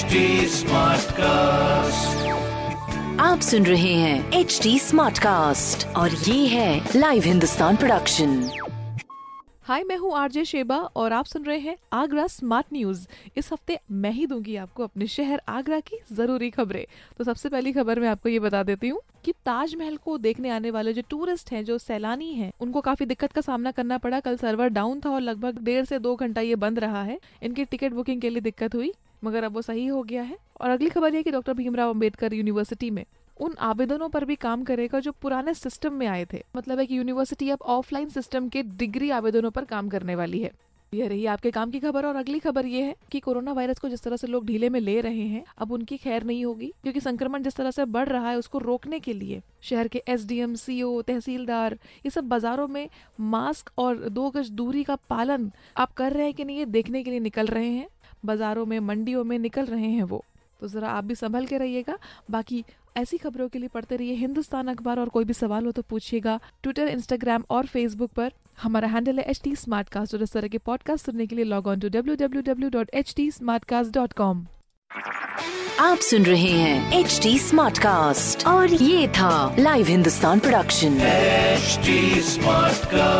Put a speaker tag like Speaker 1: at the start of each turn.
Speaker 1: HD cast
Speaker 2: आप सुन रहे हैं एच डी स्मार्ट कास्ट और ये है लाइव हिंदुस्तान प्रोडक्शन
Speaker 3: हाय मैं हूँ आरजे शेबा और आप सुन रहे हैं आगरा स्मार्ट न्यूज़ इस हफ़्ते मैं ही दूँगी आपको अपने शहर आगरा की ज़रूरी खबरें। तो सबसे पहली खबर मैं आपको ये बता देती हूँ कि ताजमहल को देखने आने वाले जो टूरिस्ट हैं जो सैलानी हैं उनको काफ़ी दिक्कत का सामना करना पड़ा। कल सर्वर डाउन था और लगभग डेढ़ से दो घंटा ये बंद रहा है। इनकी टिकट बुकिंग के लिए दिक्कत हुई। मगर अब वो सही हो गया है। और अगली खबर ये कि डॉक्टर भीमराव अंबेडकर यूनिवर्सिटी में उन आवेदनों पर भी काम करेगा जो पुराने सिस्टम में आए थे। मतलब है कि यूनिवर्सिटी अब ऑफलाइन सिस्टम के डिग्री आवेदनों पर काम करने वाली है। यह रही आपके काम की खबर और अगली खबर ये है कि कोरोना वायरस को जिस तरह से लोग ढीले में ले रहे हैं, अब उनकी खैर नहीं होगी, क्योंकि संक्रमण जिस तरह से बढ़ रहा है उसको रोकने के लिए शहर के S D M C O तहसीलदार, ये सब बाजारों में मास्क और दो गज दूरी का पालन आप कर रहे हैं कि नहीं, ये देखने के लिए निकल रहे हैं। बाजारों में मंडियों में निकल रहे हैं वो। तो ज़रा आप भी संभल के रहिएगा। बाकी ऐसी खबरों के लिए पढ़ते रहिए हिंदुस्तान अखबार और कोई भी सवाल हो तो पूछिएगा ट्विटर इंस्टाग्राम और फेसबुक पर। हमारा हैंडल है एच टी स्मार्टकास्ट और इस तरह के पॉडकास्ट सुनने के लिए log on to W W W dot H T Smartcast dot com
Speaker 2: आप सुन रहे हैं एच टी स्मार्ट कास्ट और ये था live Hindustan production
Speaker 1: smart Smartcast.